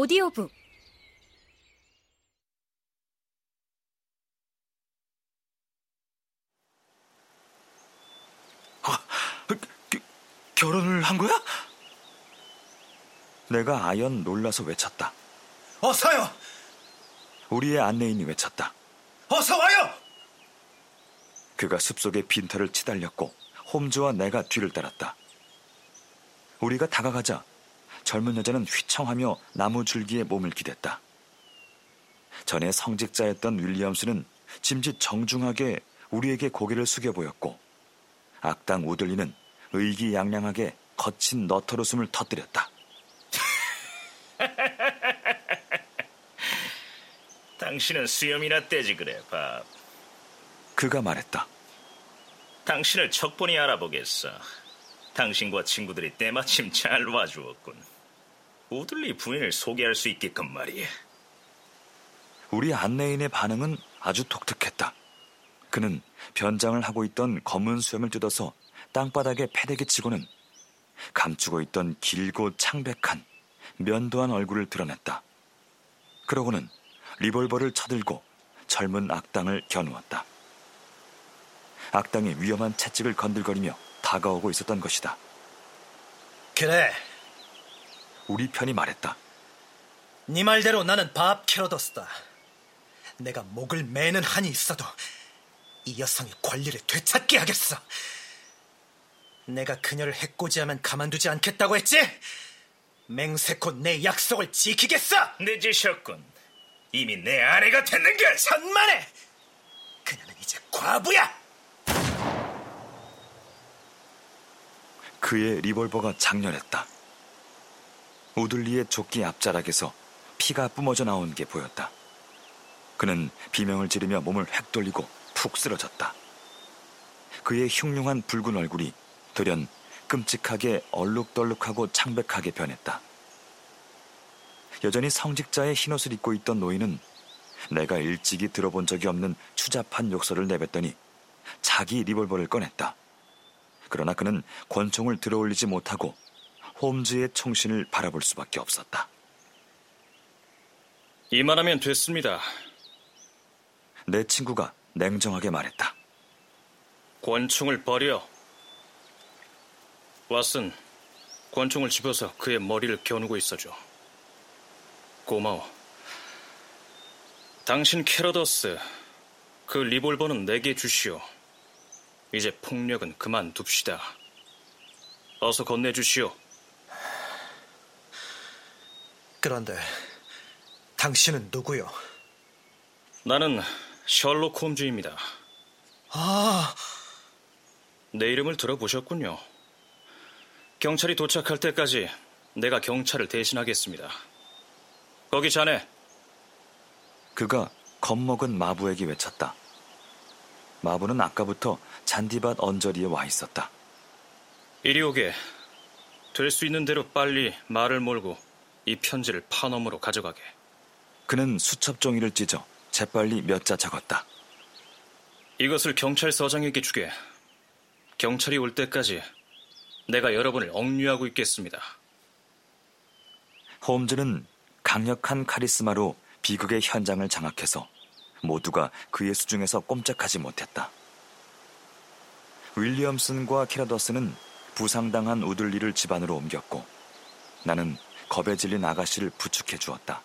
오디오북 아, 겨, 결혼을 한 거야? 내가 아연 놀라서 외쳤다. 어서요! 우리의 안내인이 외쳤다. 어서 와요! 그가 숲속의 빈털을 치달렸고 홈즈와 내가 뒤를 따랐다. 우리가 다가가자 젊은 여자는 휘청하며 나무 줄기에 몸을 기댔다. 전에 성직자였던 윌리엄스는 짐짓 정중하게 우리에게 고개를 숙여 보였고 악당 우들리는 의기양양하게 거친 너털웃음을 터뜨렸다. 당신은 수염이나 떼지 그래, 밥. 그가 말했다. 당신을 척본이 알아보겠어. 당신과 친구들이 때마침 잘 와주었군. 우들리 부인을 소개할 수 있게끔 말이야. 우리 안내인의 반응은 아주 독특했다. 그는 변장을 하고 있던 검은 수염을 뜯어서 땅바닥에 패대기 치고는 감추고 있던 길고 창백한 면도한 얼굴을 드러냈다. 그러고는 리볼버를 쳐들고 젊은 악당을 겨누었다. 악당이 위험한 채찍을 건들거리며 다가오고 있었던 것이다. 그래, 우리 편이 말했다. 네 말대로 나는 밥 캐러더스다. 내가 목을 매는 한이 있어도 이 여성의 권리를 되찾게 하겠어. 내가 그녀를 해코지하면 가만두지 않겠다고 했지? 맹세코 내 약속을 지키겠어! 늦으셨군. 이미 내 아내가 됐는 게 천만에! 그녀는 이제 과부야! 그의 리볼버가 장렬했다. 우들리의 조끼 앞자락에서 피가 뿜어져 나온 게 보였다. 그는 비명을 지르며 몸을 획 돌리고 푹 쓰러졌다. 그의 흉흉한 붉은 얼굴이 돌연 끔찍하게 얼룩덜룩하고 창백하게 변했다. 여전히 성직자의 흰옷을 입고 있던 노인은 내가 일찍이 들어본 적이 없는 추잡한 욕설을 내뱉더니 자기 리볼버를 꺼냈다. 그러나 그는 권총을 들어올리지 못하고 홈즈의 총신을 바라볼 수밖에 없었다. 이만하면 됐습니다. 내 친구가 냉정하게 말했다. 권총을 버려. 왓슨, 권총을 집어서 그의 머리를 겨누고 있어줘. 고마워. 당신 캐러더스, 그 리볼버는 내게 주시오. 이제 폭력은 그만둡시다. 어서 건네주시오. 그런데 당신은 누구요? 나는 셜록 홈즈입니다. 아, 내 이름을 들어보셨군요. 경찰이 도착할 때까지 내가 경찰을 대신하겠습니다. 거기 자네, 그가 겁먹은 마부에게 외쳤다. 마부는 아까부터 잔디밭 언저리에 와 있었다. 이리 오게. 될 수 있는 대로 빨리 말을 몰고 이 편지를 파넘으로 가져가게. 그는 수첩 종이를 찢어 재빨리 몇 자 적었다. 이것을 경찰서장에게 주게. 경찰이 올 때까지 내가 여러분을 억류하고 있겠습니다. 홈즈는 강력한 카리스마로 비극의 현장을 장악해서 모두가 그의 수중에서 꼼짝하지 못했다. 윌리엄슨과 키라더스는 부상당한 우들리를 집안으로 옮겼고 나는 겁에 질린 아가씨를 부축해 주었다.